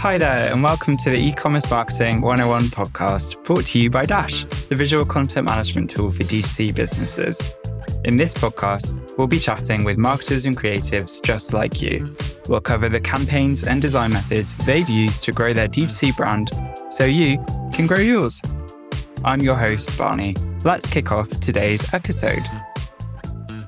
Hi there, and welcome to the e-commerce marketing 101 podcast brought to you by Dash, the visual content management tool for D2C businesses. In this podcast, we'll be chatting with marketers and creatives just like you. We'll cover the campaigns and design methods they've used to grow their D2C brand so you can grow yours. I'm your host, Barney. Let's kick off today's episode.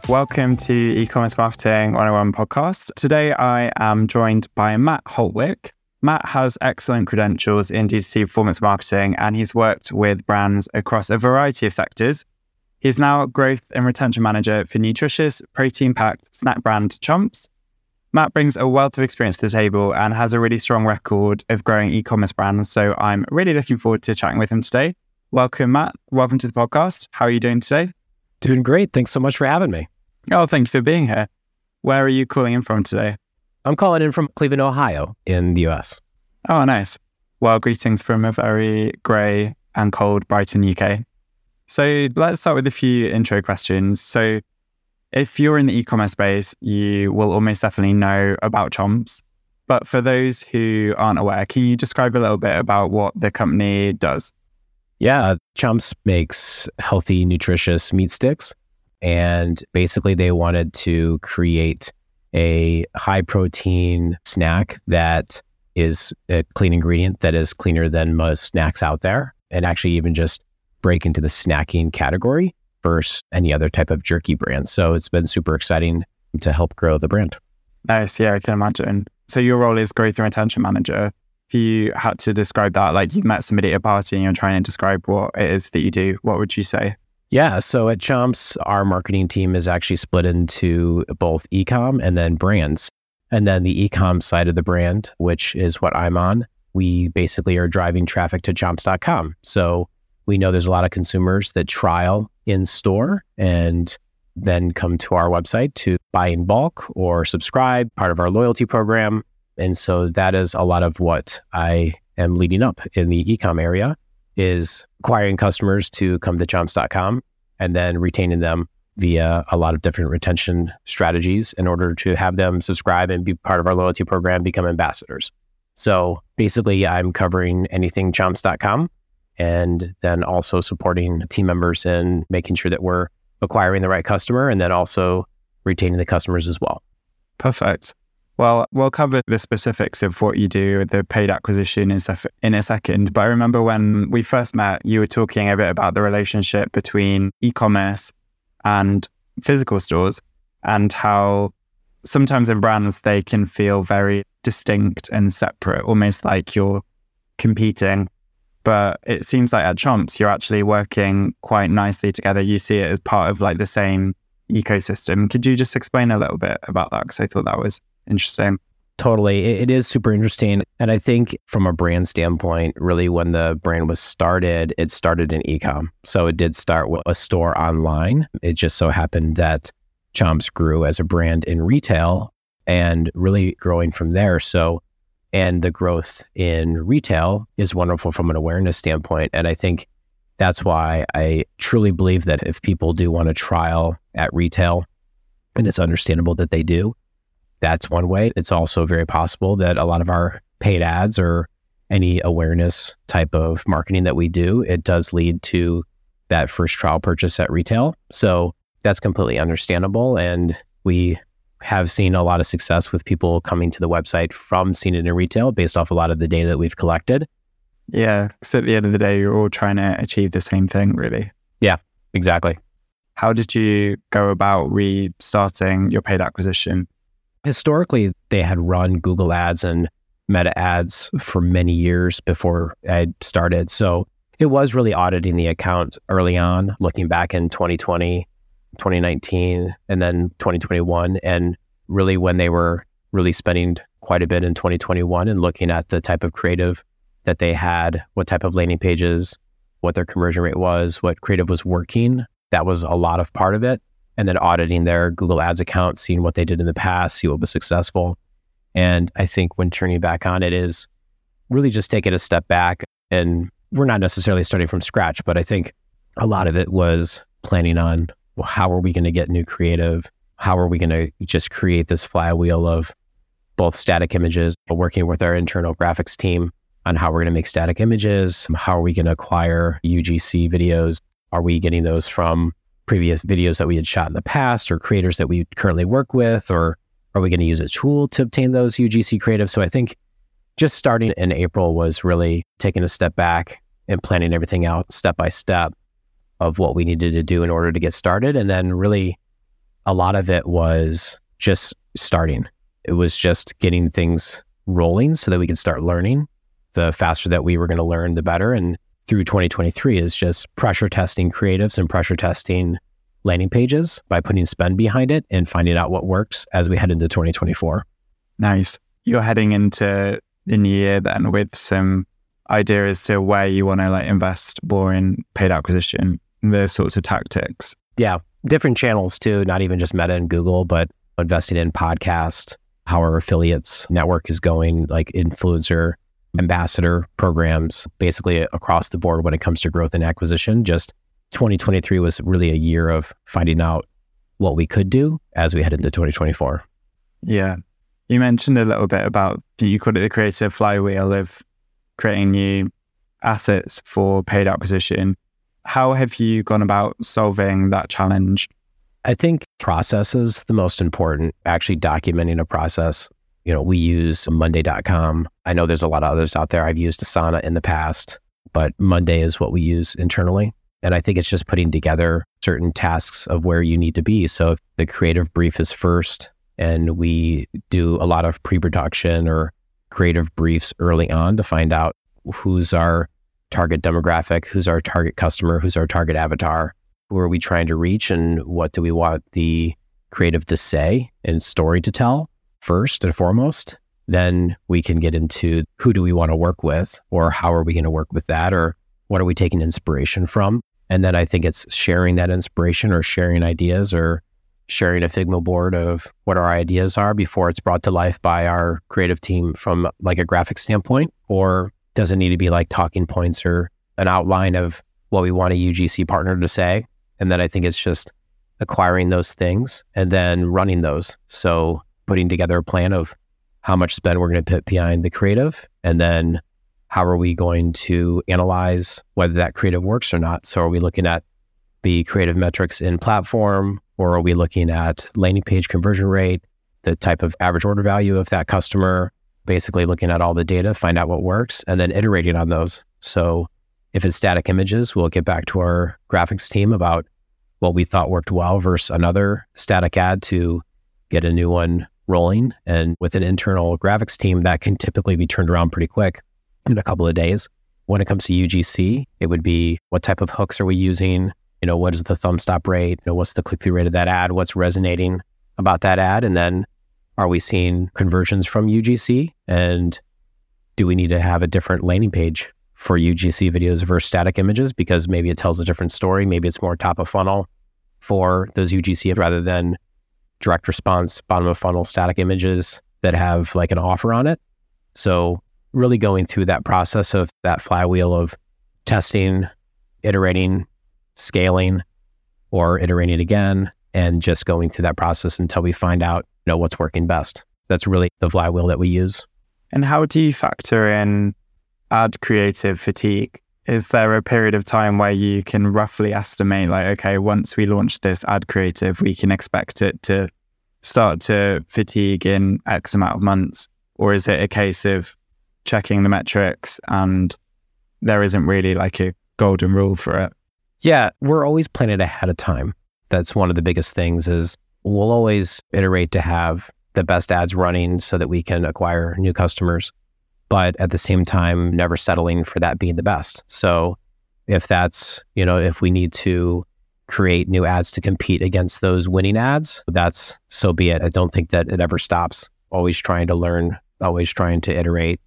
Welcome to e-commerce marketing 101 podcast. Today I am joined by Matt Holtwick. Matt has excellent credentials in D2C performance marketing and he's worked with brands across a variety of sectors. He's now growth and retention manager for nutritious, protein packed snack brand Chomps. Matt brings a wealth of experience to the table and has a really strong record of growing e commerce brands. So I'm really looking forward to chatting with him today. Welcome, Matt. Welcome to the podcast. How are you doing today? Doing great. Thanks so much for having me. Oh, thank you for being here. Where are you calling in from today? I'm calling in from Cleveland, Ohio, in the US. Oh, nice. Well, greetings from a very grey and cold Brighton, UK. So let's start with a few intro questions. So, if you're in the e commerce space, you will almost definitely know about Chomps. But for those who aren't aware, can you describe a little bit about what the company does? Yeah, Chomps makes healthy, nutritious meat sticks. And basically, they wanted to create a high protein snack that is a clean ingredient that is cleaner than most snacks out there, and actually even just break into the snacking category versus any other type of jerky brand. So it's been super exciting to help grow the brand. Nice. Yeah, I can imagine. So your role is growth and retention manager. If you had to describe that, like you met somebody at a party and you're trying to describe what it is that you do, what would you say? Yeah. So at Chomps, our marketing team is actually split into both ecom and then brands. And then the ecom side of the brand, which is what I'm on, we basically are driving traffic to chomps.com. So we know there's a lot of consumers that trial in store and then come to our website to buy in bulk or subscribe, part of our loyalty program. And so that is a lot of what I am leading up in the ecom area is acquiring customers to come to chomps.com and then retaining them via a lot of different retention strategies in order to have them subscribe and be part of our loyalty program, become ambassadors. So basically, I'm covering anything chomps.com and then also supporting team members and making sure that we're acquiring the right customer and then also retaining the customers as well. Perfect. Well, we'll cover the specifics of what you do, the paid acquisition in, in a second. But I remember when we first met, you were talking a bit about the relationship between e commerce and physical stores and how sometimes in brands they can feel very distinct and separate, almost like you're competing. But it seems like at Chomps, you're actually working quite nicely together. You see it as part of like the same ecosystem. Could you just explain a little bit about that? Because I thought that was interesting. Totally. It is super interesting. And I think from a brand standpoint, really when the brand was started, it started in ecom. So it did start with a store online. It just so happened that Chomps grew as a brand in retail and really growing from there. So, and the growth in retail is wonderful from an awareness standpoint. And I think that's why I truly believe that if people do want to trial at retail, and it's understandable that they do, that's one way. It's also very possible that a lot of our paid ads or any awareness type of marketing that we do, it does lead to that first trial purchase at retail. So that's completely understandable. And we have seen a lot of success with people coming to the website from seeing it in retail based off a lot of the data that we've collected. Yeah. So at the end of the day, you're all trying to achieve the same thing, really. Yeah, exactly. How did you go about restarting your paid acquisition? historically they had run Google Ads and Meta Ads for many years before I started. So it was really auditing the account early on, looking back in 2020, 2019, and then 2021. And really when they were really spending quite a bit in 2021 and looking at the type of creative that they had, what type of landing pages, what their conversion rate was, what creative was working. That was a lot of part of it and then auditing their Google Ads account, seeing what they did in the past, see what was successful. And I think when turning back on it is really just taking a step back. And we're not necessarily starting from scratch, but I think a lot of it was planning on well, how are we going to get new creative? How are we going to just create this flywheel of both static images, working with our internal graphics team on how we're going to make static images, how are we going to acquire UGC videos? Are we getting those from previous videos that we had shot in the past or creators that we currently work with? Or are we going to use a tool to obtain those UGC creatives? So I think just starting in April was really taking a step back and planning everything out step by step of what we needed to do in order to get started. And then really a lot of it was just starting. It was just getting things rolling so that we could start learning. The faster that we were going to learn, the better. And through 2023 is just pressure testing creatives and pressure testing landing pages by putting spend behind it and finding out what works as we head into 2024. Nice. You're heading into the new year then with some idea as to where you want to like invest more in paid acquisition, the sorts of tactics. Yeah. Different channels too, not even just Meta and Google, but investing in podcast, how our affiliates network is going, like influencer, ambassador programs, basically across the board when it comes to growth and acquisition. Just 2023 was really a year of finding out what we could do as we head into 2024. Yeah. You mentioned a little bit about you called it the creative flywheel of creating new assets for paid acquisition. How have you gone about solving that challenge? I think process is the most important, actually documenting a process. You know, we use Monday.com. I know there's a lot of others out there. I've used Asana in the past, but Monday is what we use internally. And I think it's just putting together certain tasks of where you need to be. So if the creative brief is first and we do a lot of pre production or creative briefs early on to find out who's our target demographic, who's our target customer, who's our target avatar, who are we trying to reach, and what do we want the creative to say and story to tell first and foremost. Then we can get into who do we want to work with, or how are we going to work with that, or what are we taking inspiration from. And then I think it's sharing that inspiration or sharing ideas or sharing a Figma board of what our ideas are before it's brought to life by our creative team from like a graphic standpoint? Or does it need to be like talking points or an outline of what we want a UGC partner to say? And then I think it's just acquiring those things and then running those. So putting together a plan of how much spend we're going to put behind the creative and then how are we going to analyze whether that creative works or not? So are we looking at the creative metrics in platform? Or are we looking at landing page conversion rate, the type of average order value of that customer, basically looking at all the data, find out what works, and then iterating on those. So if it's static images, we'll get back to our graphics team about what we thought worked well versus another static ad to get a new one rolling. And with an internal graphics team, that can typically be turned around pretty quick in a couple of days. When it comes to UGC, it would be what type of hooks are we using? you know, what is the thumb stop rate? You know, what's the click through rate of that ad? What's resonating about that ad? And then are we seeing conversions from UGC? And do we need to have a different landing page for UGC videos versus static images? Because maybe it tells a different story. Maybe it's more top of funnel for those UGC rather than direct response, bottom of funnel static images that have like an offer on it. So, really going through that process of that flywheel of testing, iterating, scaling or iterating again and just going through that process until we find out you know what's working best. That's really the flywheel that we use. And how do you factor in ad creative fatigue? Is there a period of time where you can roughly estimate, like, okay, once we launch this ad creative, we can expect it to start to fatigue in X amount of months? Or is it a case of checking the metrics and there isn't really like a golden rule for it? Yeah, we're always planning ahead of time. That's one of the biggest things is we'll always iterate to have the best ads running so that we can acquire new customers, but at the same time never settling for that being the best. So if that's, you know, if we need to create new ads to compete against those winning ads, that's so be it. I don't think that it ever stops. Always trying to learn, always trying to iterate,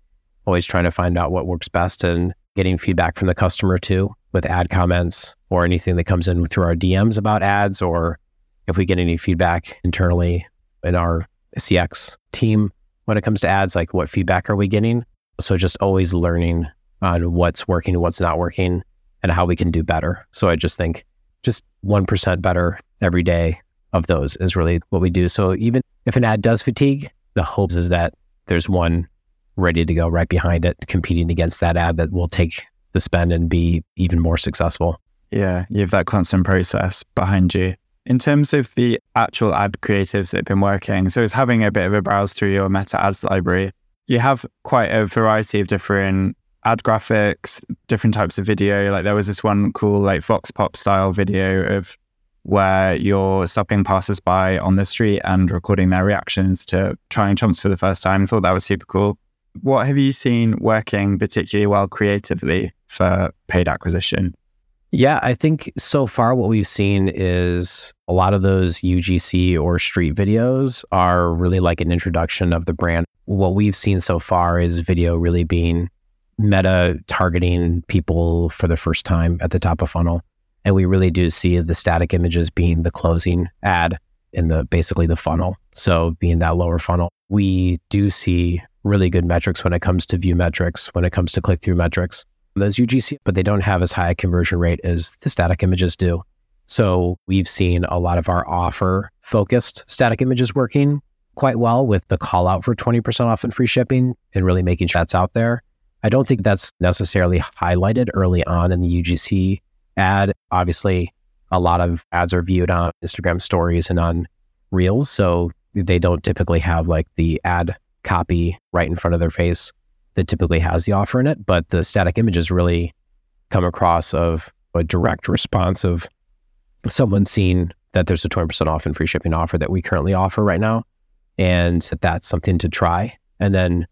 always trying to find out what works best and getting feedback from the customer too with ad comments or anything that comes in through our DMs about ads, or if we get any feedback internally in our CX team when it comes to ads, like what feedback are we getting? So just always learning on what's working, what's not working, and how we can do better. So I just think just 1% better every day of those is really what we do. So even if an ad does fatigue, the hope is that there's one ready to go right behind it, competing against that ad that will take the spend and be even more successful. Yeah, you have that constant process behind you. In terms of the actual ad creatives that have been working, so it's having a bit of a browse through your meta ads library. You have quite a variety of different ad graphics, different types of video. Like there was this one cool, like Vox Pop style video of where you're stopping passers-by on the street and recording their reactions to trying chomps for the first time. I thought that was super cool. What have you seen working particularly well creatively for paid acquisition? Yeah, I think so far what we've seen is a lot of those UGC or street videos are really like an introduction of the brand. What we've seen so far is video really being meta targeting people for the first time at the top of funnel. And we really do see the static images being the closing ad in the basically the funnel. So being that lower funnel, we do see really good metrics when it comes to view metrics, when it comes to click through metrics. Those UGC, but they don't have as high a conversion rate as the static images do. So we've seen a lot of our offer focused static images working quite well with the call out for 20% off and free shipping and really making sure that's out there. I don't think that's necessarily highlighted early on in the UGC ad. Obviously, a lot of ads are viewed on Instagram stories and on Reels. So they don't typically have like the ad copy right in front of their face that typically has the offer in it. But the static images really come across of a direct response of someone seeing that there's a 20% off and free shipping offer that we currently offer right now. And that's something to try. And then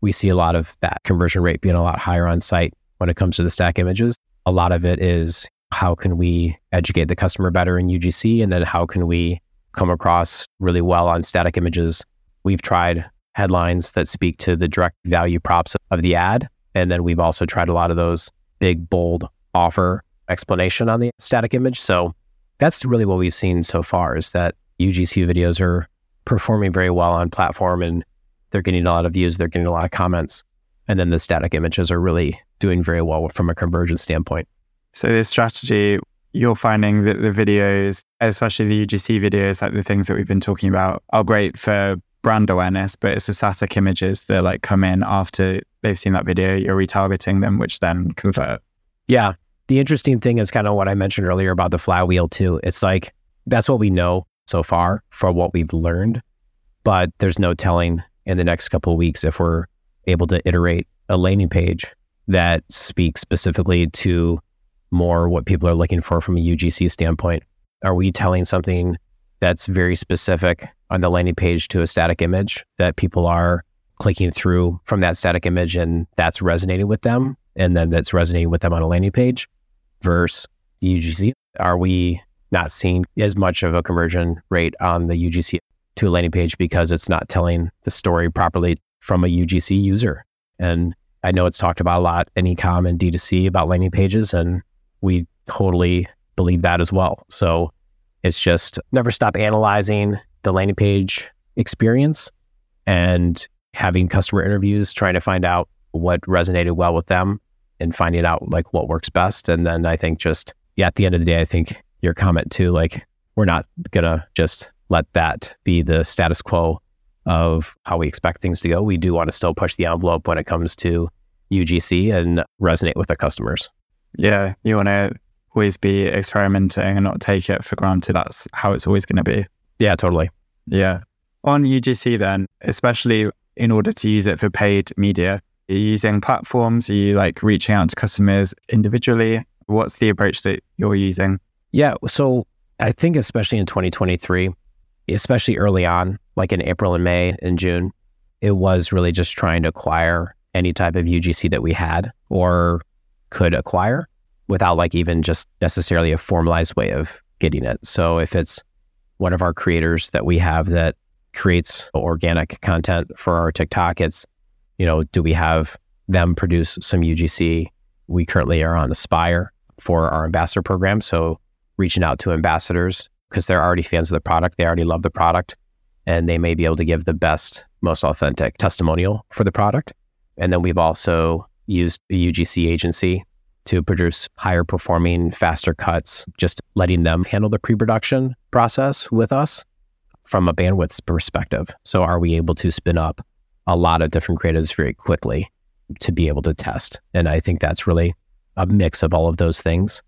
we see a lot of that conversion rate being a lot higher on site when it comes to the stack images a lot of it is how can we educate the customer better in UGC? And then how can we come across really well on static images? We've tried headlines that speak to the direct value props of the ad. And then we've also tried a lot of those big, bold offer explanation on the static image. So that's really what we've seen so far is that UGC videos are performing very well on platform and they're getting a lot of views, they're getting a lot of comments. And then the static images are really doing very well from a conversion standpoint. So this strategy, you're finding that the videos, especially the UGC videos, like the things that we've been talking about, are great for brand awareness, but it's the static images that like come in after they've seen that video, you're retargeting them, which then convert. Yeah. The interesting thing is kind of what I mentioned earlier about the flywheel too. It's like that's what we know so far for what we've learned, but there's no telling in the next couple of weeks if we're able to iterate a landing page that speaks specifically to more what people are looking for from a UGC standpoint. Are we telling something that's very specific on the landing page to a static image that people are clicking through from that static image and that's resonating with them and then that's resonating with them on a landing page versus the UGC? Are we not seeing as much of a conversion rate on the UGC to a landing page because it's not telling the story properly from a UGC user? And I know it's talked about a lot in ecom and D2C about landing pages, and we totally believe that as well. So it's just never stop analyzing the landing page experience and having customer interviews, trying to find out what resonated well with them and finding out like what works best. And then I think just, yeah, at the end of the day, I think your comment too, like we're not gonna just let that be the status quo of how we expect things to go. We do want to still push the envelope when it comes to UGC and resonate with our customers. Yeah, you want to always be experimenting and not take it for granted. That's how it's always going to be. Yeah, totally. Yeah. On UGC, then, especially in order to use it for paid media, are you using platforms? Are you like reaching out to customers individually? What's the approach that you're using? Yeah. So I think, especially in 2023, especially early on, like in April and May and June, it was really just trying to acquire any type of UGC that we had or could acquire without like even just necessarily a formalized way of getting it. So if it's one of our creators that we have that creates organic content for our TikTok, it's, you know, do we have them produce some UGC? We currently are on Aspire for our ambassador program. So reaching out to ambassadors because they're already fans of the product. They already love the product and they may be able to give the best, most authentic testimonial for the product. And then we've also used a UGC agency to produce higher performing, faster cuts, just letting them handle the pre production process with us from a bandwidth perspective. So, are we able to spin up a lot of different creatives very quickly to be able to test? And I think that's really a mix of all of those things.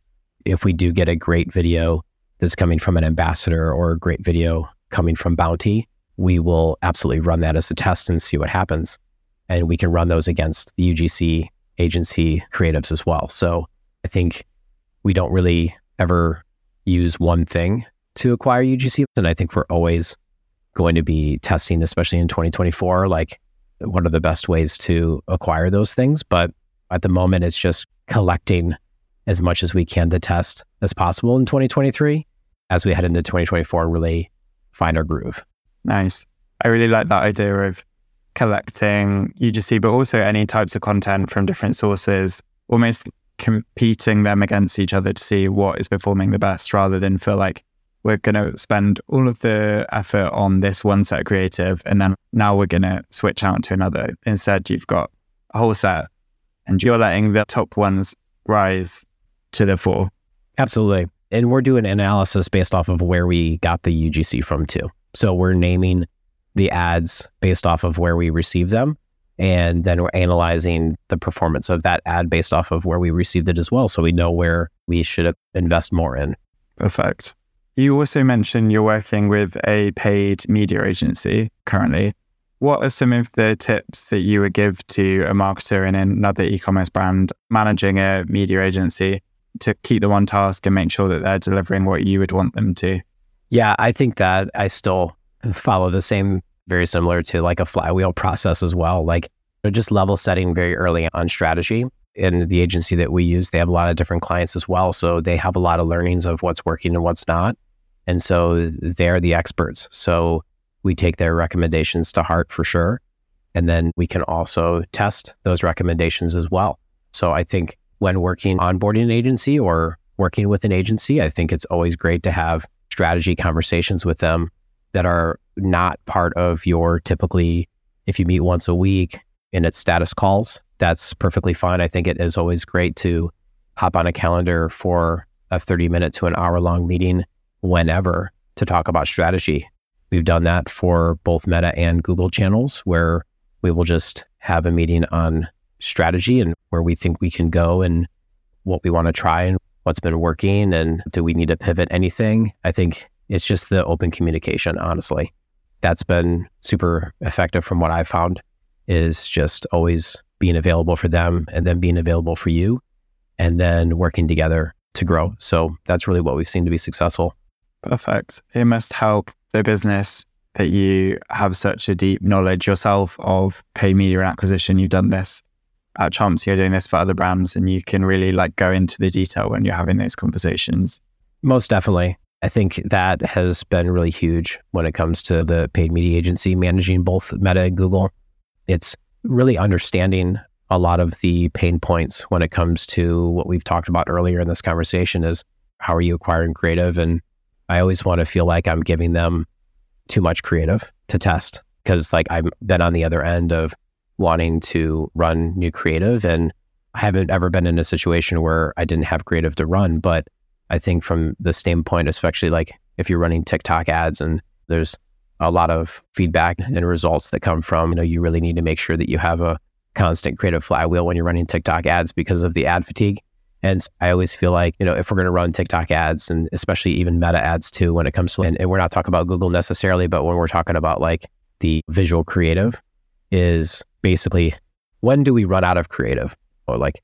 If we do get a great video that's coming from an ambassador or a great video coming from Bounty, we will absolutely run that as a test and see what happens. And we can run those against the UGC agency creatives as well. So I think we don't really ever use one thing to acquire UGC. And I think we're always going to be testing, especially in 2024, like what are the best ways to acquire those things. But at the moment, it's just collecting as much as we can to test as possible in 2023 as we head into 2024 and really find our groove. Nice. I really like that idea of collecting UGC, but also any types of content from different sources, almost competing them against each other to see what is performing the best rather than feel like we're going to spend all of the effort on this one set of creative and then now we're going to switch out to another. Instead, you've got a whole set and you're letting the top ones rise to the full. Absolutely. And we're doing analysis based off of where we got the UGC from too. So we're naming the ads based off of where we receive them. And then we're analyzing the performance of that ad based off of where we received it as well. So we know where we should invest more in. Perfect. You also mentioned you're working with a paid media agency currently. What are some of the tips that you would give to a marketer in another e commerce brand managing a media agency to keep them on task and make sure that they're delivering what you would want them to? Yeah, I think that I still follow the same, very similar to like a flywheel process as well. Like just level setting very early on strategy. In the agency that we use, they have a lot of different clients as well. So they have a lot of learnings of what's working and what's not. And so they're the experts. So we take their recommendations to heart for sure. And then we can also test those recommendations as well. So I think when working onboarding an agency or working with an agency, I think it's always great to have strategy conversations with them that are not part of your typically, if you meet once a week and it's status calls, that's perfectly fine. I think it is always great to hop on a calendar for a 30 minute to an hour long meeting whenever to talk about strategy. We've done that for both Meta and Google channels where we will just have a meeting on strategy and where we think we can go and what we want to try and what's been working and do we need to pivot anything? I think it's just the open communication, honestly. That's been super effective from what I've found is just always being available for them and then being available for you and then working together to grow. So that's really what we've seen to be successful. Perfect. It must help the business that you have such a deep knowledge yourself of pay media acquisition. You've done this at Chomps, you're doing this for other brands, and you can really like go into the detail when you're having those conversations. Most definitely. I think that has been really huge when it comes to the paid media agency managing both Meta and Google. It's really understanding a lot of the pain points when it comes to what we've talked about earlier in this conversation is how are you acquiring creative and I always want to feel like I'm giving them too much creative to test because like I've been on the other end of wanting to run new creative and I haven't ever been in a situation where I didn't have creative to run, but I think from the standpoint, especially like if you're running TikTok ads and there's a lot of feedback and results that come from, you know, you really need to make sure that you have a constant creative flywheel when you're running TikTok ads because of the ad fatigue. And I always feel like, you know, if we're going to run TikTok ads and especially even meta ads too, when it comes to, and, and we're not talking about Google necessarily, but when we're talking about like the visual creative is basically when do we run out of creative or like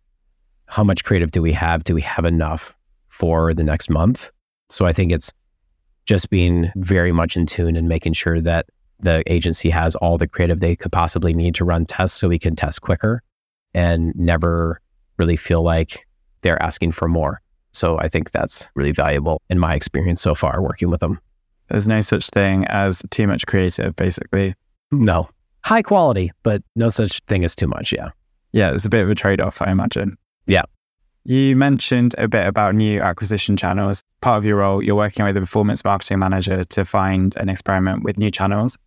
how much creative do we have? Do we have enough for the next month? So I think it's just being very much in tune and making sure that the agency has all the creative they could possibly need to run tests so we can test quicker and never really feel like they're asking for more. So I think that's really valuable in my experience so far working with them. There's no such thing as too much creative, basically. No. High quality, but no such thing as too much. Yeah. Yeah, it's a bit of a trade off, I imagine. Yeah. You mentioned a bit about new acquisition channels. Part of your role, you're working with a performance marketing manager to find and experiment with new channels.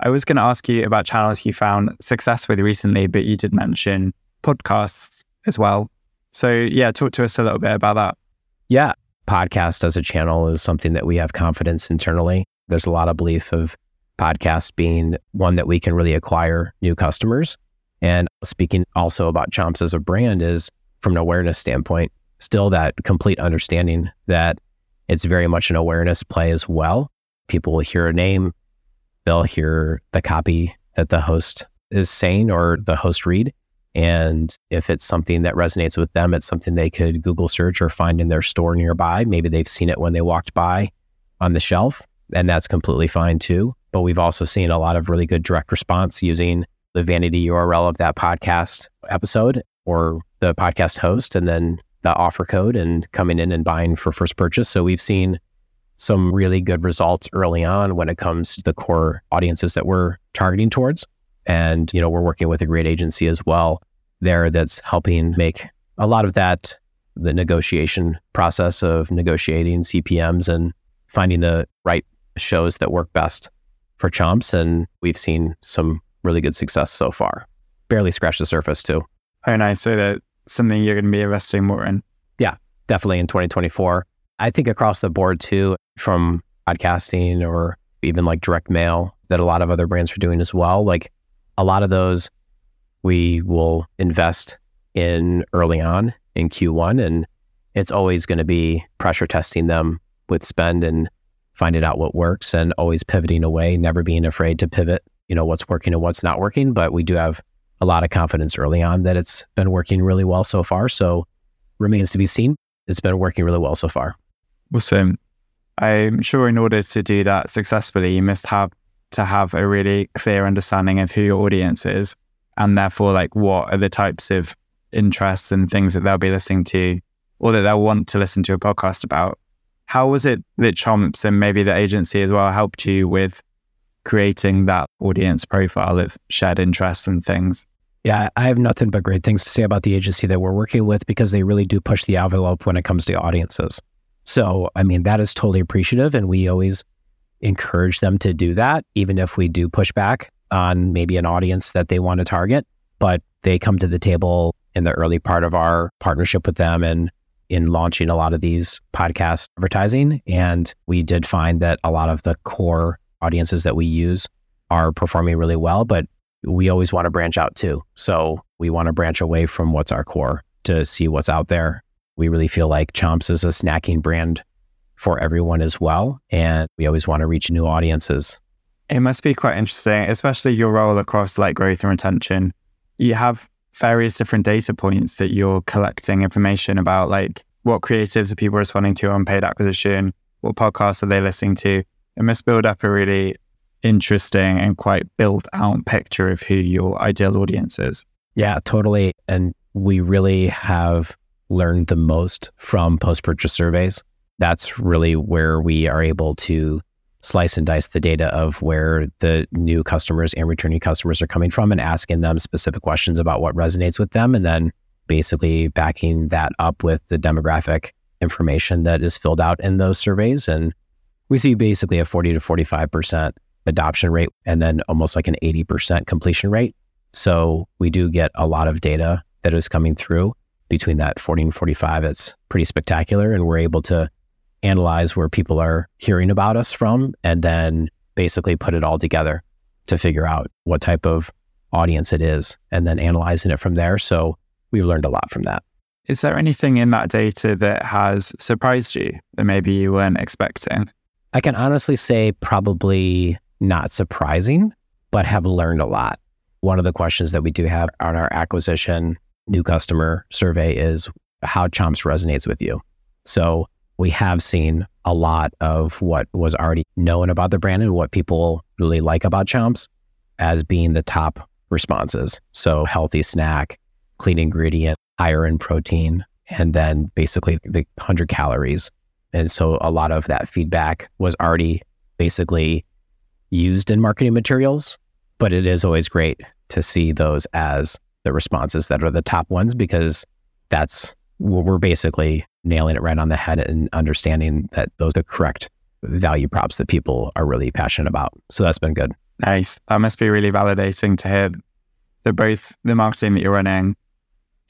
I was going to ask you about channels you found success with recently, but you did mention podcasts as well. So, yeah, talk to us a little bit about that. Yeah. Podcast as a channel is something that we have confidence internally There's a lot of belief of podcasts being one that we can really acquire new customers. And speaking also about Chomps as a brand is from an awareness standpoint, still that complete understanding that it's very much an awareness play as well. People will hear a name, they'll hear the copy that the host is saying or the host read. And if it's something that resonates with them, it's something they could Google search or find in their store nearby. Maybe they've seen it when they walked by on the shelf, and that's completely fine too. But we've also seen a lot of really good direct response using the vanity URL of that podcast episode or the podcast host and then the offer code and coming in and buying for first purchase. So we've seen some really good results early on when it comes to the core audiences that we're targeting towards. And, you know, we're working with a great agency as well there that's helping make a lot of that, the negotiation process of negotiating CPMs and finding the right shows that work best for Chomps. And we've seen some really good success so far. Barely scratched the surface too. Oh, nice. So that something you're going to be investing more in. Yeah, definitely in 2024. I think across the board too, from podcasting or even like direct mail that a lot of other brands are doing as well. Like a lot of those we will invest in early on in Q1 and it's always going to be pressure testing them with spend and finding out what works and always pivoting away, never being afraid to pivot, you know, what's working and what's not working. But we do have a lot of confidence early on that it's been working really well so far. So remains to be seen. It's been working really well so far. Awesome. I'm sure in order to do that successfully, you must have to have a really clear understanding of who your audience is and therefore like what are the types of interests and things that they'll be listening to or that they'll want to listen to a podcast about. How was it that Chomps and maybe the agency as well helped you with creating that audience profile of shared interests and things? Yeah, I have nothing but great things to say about the agency that we're working with because they really do push the envelope when it comes to audiences. So, I mean, that is totally appreciative. And we always encourage them to do that, even if we do push back on maybe an audience that they want to target. But they come to the table in the early part of our partnership with them and in launching a lot of these podcast advertising. And we did find that a lot of the core audiences that we use are performing really well, but we always want to branch out too. So we want to branch away from what's our core to see what's out there. We really feel like Chomps is a snacking brand for everyone as well. And we always want to reach new audiences. It must be quite interesting, especially your role across like growth and retention. You have various different data points that you're collecting information about, like what creatives are people responding to on paid acquisition, what podcasts are they listening to. It must build up a really interesting and quite built out picture of who your ideal audience is. Yeah, totally. And we really have learned the most from post purchase surveys that's really where we are able to slice and dice the data of where the new customers and returning customers are coming from and asking them specific questions about what resonates with them and then basically backing that up with the demographic information that is filled out in those surveys. And we see basically a 40 to 45% adoption rate and then almost like an 80% completion rate. So we do get a lot of data that is coming through. Between that 40 and 45 it's pretty spectacular and we're able to analyze where people are hearing about us from, and then basically put it all together to figure out what type of audience it is, and then analyzing it from there. So we've learned a lot from that. Is there anything in that data that has surprised you that maybe you weren't expecting? I can honestly say probably not surprising, but have learned a lot. One of the questions that we do have on our acquisition new customer survey is how Chomps resonates with you. So we have seen a lot of what was already known about the brand and what people really like about Chomps as being the top responses. So healthy snack, clean ingredient, higher in protein, and then basically the 100 calories. And so a lot of that feedback was already basically used in marketing materials, but it is always great to see those as the responses that are the top ones because that's what we're basically nailing it right on the head and understanding that those are the correct value props that people are really passionate about. So that's been good. Nice. That must be really validating to hear that both the marketing that you're running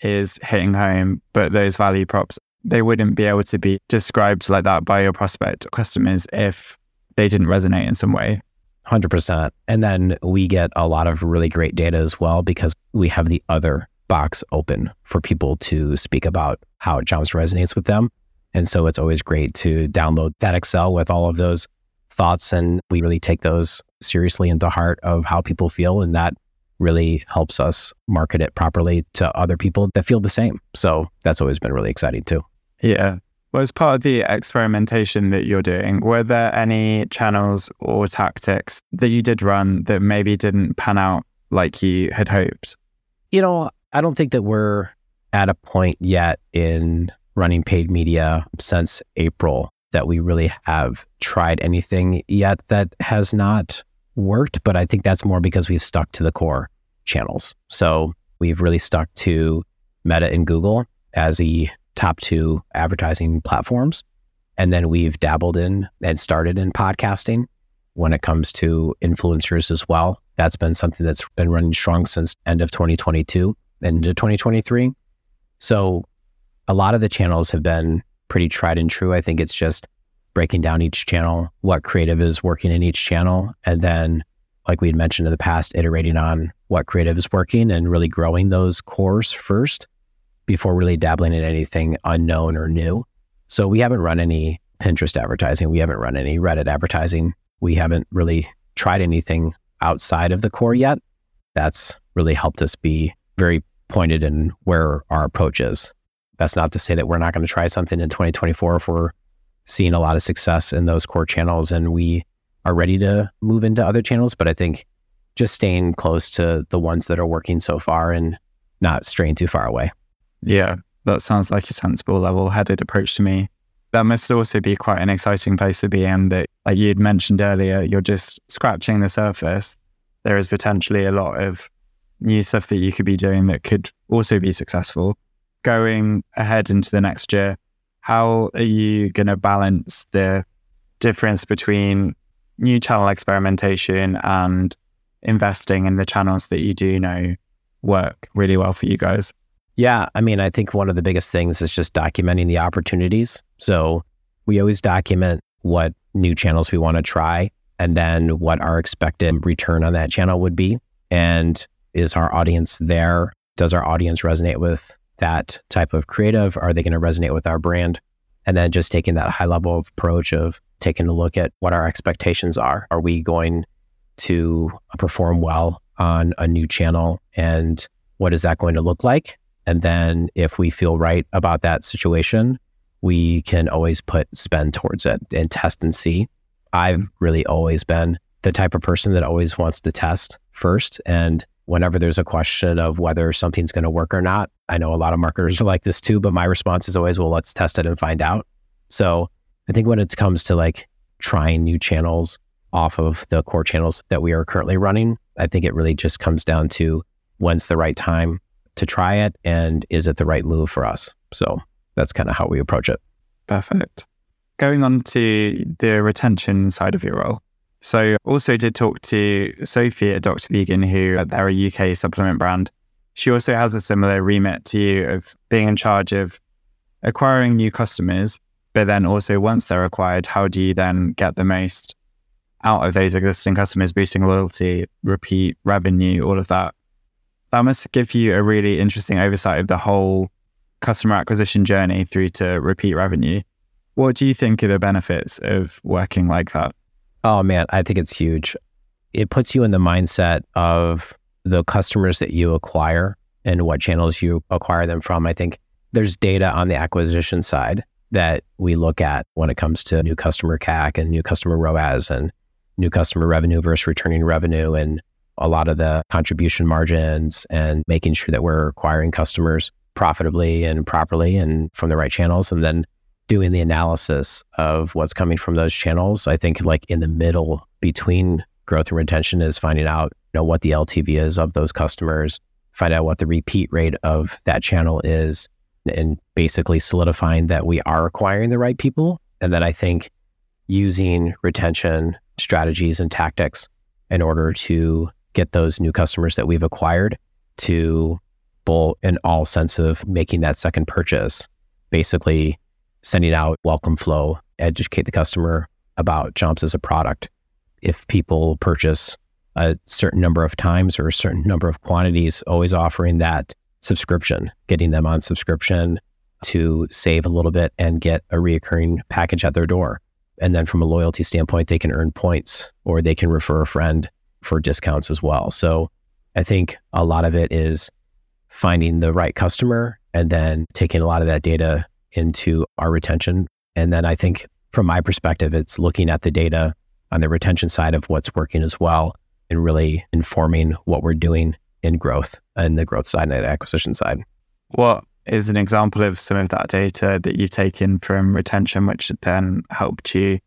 is hitting home, but those value props, they wouldn't be able to be described like that by your prospect or customers if they didn't resonate in some way. 100%. And then we get a lot of really great data as well because we have the other box open for people to speak about how Chomps resonates with them. And so it's always great to download that Excel with all of those thoughts. And we really take those seriously into heart of how people feel. And that really helps us market it properly to other people that feel the same. So that's always been really exciting too. Yeah. Well, as part of the experimentation that you're doing, were there any channels or tactics that you did run that maybe didn't pan out like you had hoped? You know, I don't think that we're at a point yet in running paid media since April that we really have tried anything yet that has not worked. But I think that's more because we've stuck to the core channels. So we've really stuck to Meta and Google as the top two advertising platforms. And then we've dabbled in and started in podcasting when it comes to influencers as well. That's been something that's been running strong since end of 2022 into 2023. So a lot of the channels have been pretty tried and true. I think it's just breaking down each channel, what creative is working in each channel, and then like we had mentioned in the past, iterating on what creative is working and really growing those cores first before really dabbling in anything unknown or new. So we haven't run any Pinterest advertising. We haven't run any Reddit advertising. We haven't really tried anything outside of the core yet. That's really helped us be very pointed in where our approach is. That's not to say that we're not going to try something in 2024 if we're seeing a lot of success in those core channels and we are ready to move into other channels. But I think just staying close to the ones that are working so far and not straying too far away. Yeah, that sounds like a sensible level headed approach to me. That must also be quite an exciting place to be in that, like you'd mentioned earlier, you're just scratching the surface. There is potentially a lot of new stuff that you could be doing that could also be successful. Going ahead into the next year, how are you going to balance the difference between new channel experimentation and investing in the channels that you do know work really well for you guys? Yeah. I mean, I think one of the biggest things is just documenting the opportunities. So we always document what new channels we want to try and then what our expected return on that channel would be. And is our audience there? Does our audience resonate with that type of creative? Are they going to resonate with our brand? And then just taking that high level of approach of taking a look at what our expectations are. Are we going to perform well on a new channel? And what is that going to look like? And then if we feel right about that situation, we can always put spend towards it and test and see. I've really always been the type of person that always wants to test first. And whenever there's a question of whether something's going to work or not, I know a lot of marketers are like this too, but my response is always, well, let's test it and find out. So I think when it comes to like trying new channels off of the core channels that we are currently running, I think it really just comes down to when's the right time to try it and is it the right move for us? So that's kind of how we approach it. Perfect. Going on to the retention side of your role. So also did talk to Sophie at Dr. Vegan, who uh, they're a UK supplement brand. She also has a similar remit to you of being in charge of acquiring new customers, but then also once they're acquired, how do you then get the most out of those existing customers, boosting loyalty, repeat revenue, all of that? that must give you a really interesting oversight of the whole customer acquisition journey through to repeat revenue. What do you think are the benefits of working like that? Oh man, I think it's huge. It puts you in the mindset of the customers that you acquire and what channels you acquire them from. I think there's data on the acquisition side that we look at when it comes to new customer CAC and new customer ROAS and new customer revenue versus returning revenue and a lot of the contribution margins and making sure that we're acquiring customers profitably and properly and from the right channels. And then doing the analysis of what's coming from those channels. I think like in the middle between growth and retention is finding out, you know, what the LTV is of those customers, find out what the repeat rate of that channel is, and basically solidifying that we are acquiring the right people. And then I think using retention strategies and tactics in order to get those new customers that we've acquired to bowl in all sense of making that second purchase, basically sending out welcome flow, educate the customer about Chomps as a product. If people purchase a certain number of times or a certain number of quantities, always offering that subscription, getting them on subscription to save a little bit and get a reoccurring package at their door. And then from a loyalty standpoint, they can earn points or they can refer a friend for discounts as well. So I think a lot of it is finding the right customer and then taking a lot of that data into our retention. And then I think from my perspective, it's looking at the data on the retention side of what's working as well and really informing what we're doing in growth and the growth side and the acquisition side. What is an example of some of that data that you've taken from retention, which then helped you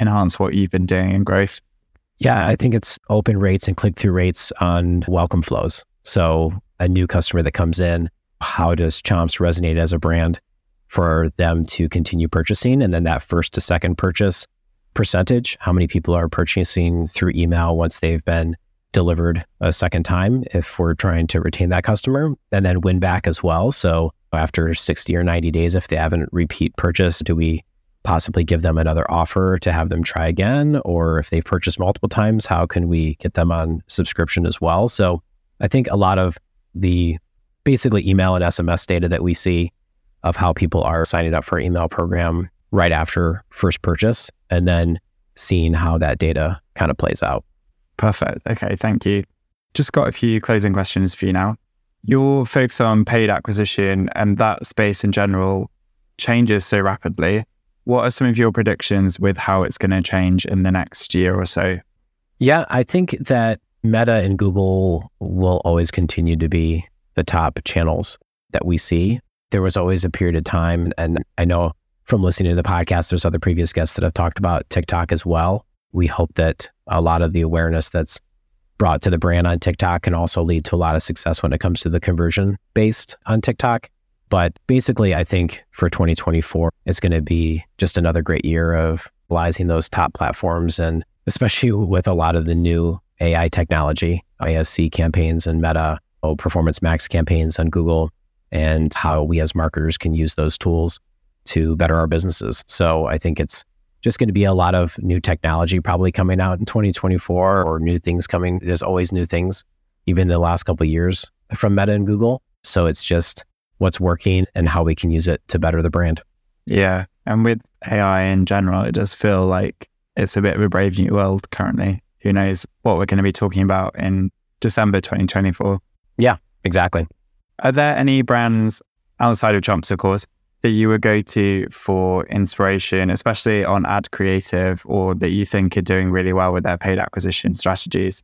enhance what you've been doing in growth? Yeah, I think it's open rates and click through rates on welcome flows. So, a new customer that comes in, how does Chomps resonate as a brand for them to continue purchasing? And then that first to second purchase percentage, how many people are purchasing through email once they've been delivered a second time if we're trying to retain that customer and then win back as well. So after 60 or 90 days, if they haven't repeat purchase, do we possibly give them another offer to have them try again? Or if they've purchased multiple times, how can we get them on subscription as well? So I think a lot of the basically email and SMS data that we see of how people are signing up for email program right after first purchase and then seeing how that data kind of plays out. Perfect. Okay, thank you. Just got a few closing questions for you now. Your focus on paid acquisition and that space in general changes so rapidly. What are some of your predictions with how it's going to change in the next year or so? Yeah, I think that Meta and Google will always continue to be the top channels that we see. There was always a period of time, and I know from listening to the podcast, there's other previous guests that have talked about TikTok as well. We hope that a lot of the awareness that's brought to the brand on TikTok can also lead to a lot of success when it comes to the conversion based on TikTok. But basically, I think for 2024, it's going to be just another great year of utilizing those top platforms and especially with a lot of the new AI technology, IFC campaigns and Meta, oh, Performance Max campaigns on Google, and how we as marketers can use those tools to better our businesses. So I think it's just going to be a lot of new technology probably coming out in 2024 or new things coming. There's always new things, even the last couple years from Meta and Google. So it's just what's working and how we can use it to better the brand. Yeah. And with AI in general, it does feel like it's a bit of a brave new world currently. Who knows what we're going to be talking about in December 2024? Yeah, exactly. Are there any brands outside of Chomps, of course, that you would go to for inspiration, especially on ad creative, or that you think are doing really well with their paid acquisition strategies?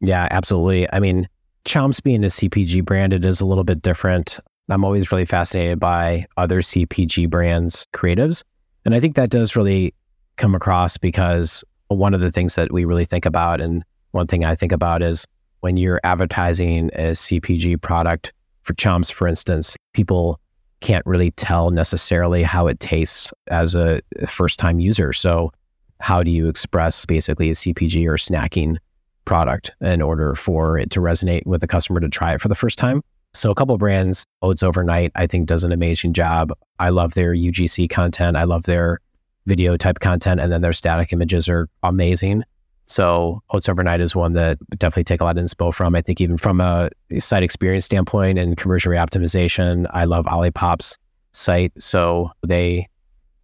Yeah, absolutely. I mean, Chomps being a CPG brand, it is a little bit different. I'm always really fascinated by other CPG brands' creatives. And I think that does really come across because one of the things that we really think about, and one thing I think about is when you're advertising a CPG product for Chomps, for instance, people can't really tell necessarily how it tastes as a first time user. So, how do you express basically a CPG or snacking product in order for it to resonate with the customer to try it for the first time? So, a couple brands, Oats Overnight, I think does an amazing job. I love their UGC content. I love their video type content, and then their static images are amazing. So Oats Overnight is one that definitely take a lot of inspo from. I think even from a site experience standpoint and conversion rate optimization, I love Olipop's site. So they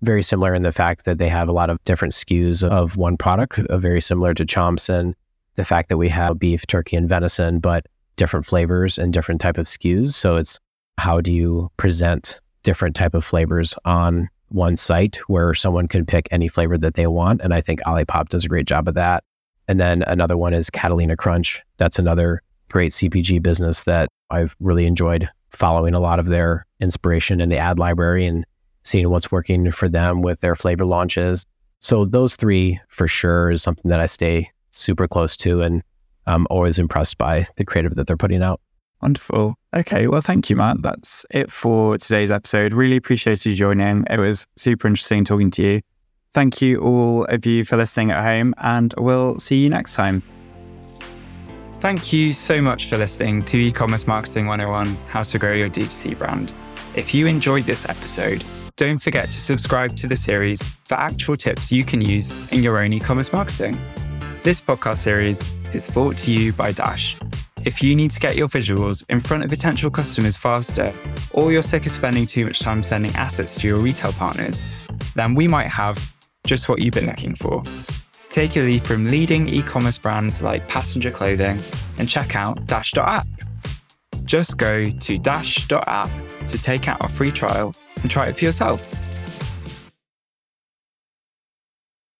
very similar in the fact that they have a lot of different SKUs of one product, uh, very similar to Chomps and the fact that we have beef, turkey, and venison, but different flavors and different type of SKUs. So it's how do you present different type of flavors on one site where someone can pick any flavor that they want. And I think Olipop does a great job of that. And then another one is Catalina Crunch. That's another great CPG business that I've really enjoyed following a lot of their inspiration in the ad library and seeing what's working for them with their flavor launches. So those three for sure is something that I stay super close to and I'm always impressed by the creative that they're putting out. Wonderful. Okay. Well, thank you, Matt. That's it for today's episode. Really appreciate you joining. It was super interesting talking to you. Thank you, all of you, for listening at home, and we'll see you next time. Thank you so much for listening to E Commerce Marketing 101 How to Grow Your D2C Brand. If you enjoyed this episode, don't forget to subscribe to the series for actual tips you can use in your own e commerce marketing. This podcast series is brought to you by Dash. If you need to get your visuals in front of potential customers faster, or you're sick of spending too much time sending assets to your retail partners, then we might have just what you've been looking for. Take a lead from leading e commerce brands like Passenger Clothing and check out Dash.app. Just go to dash.app to take out a free trial and try it for yourself.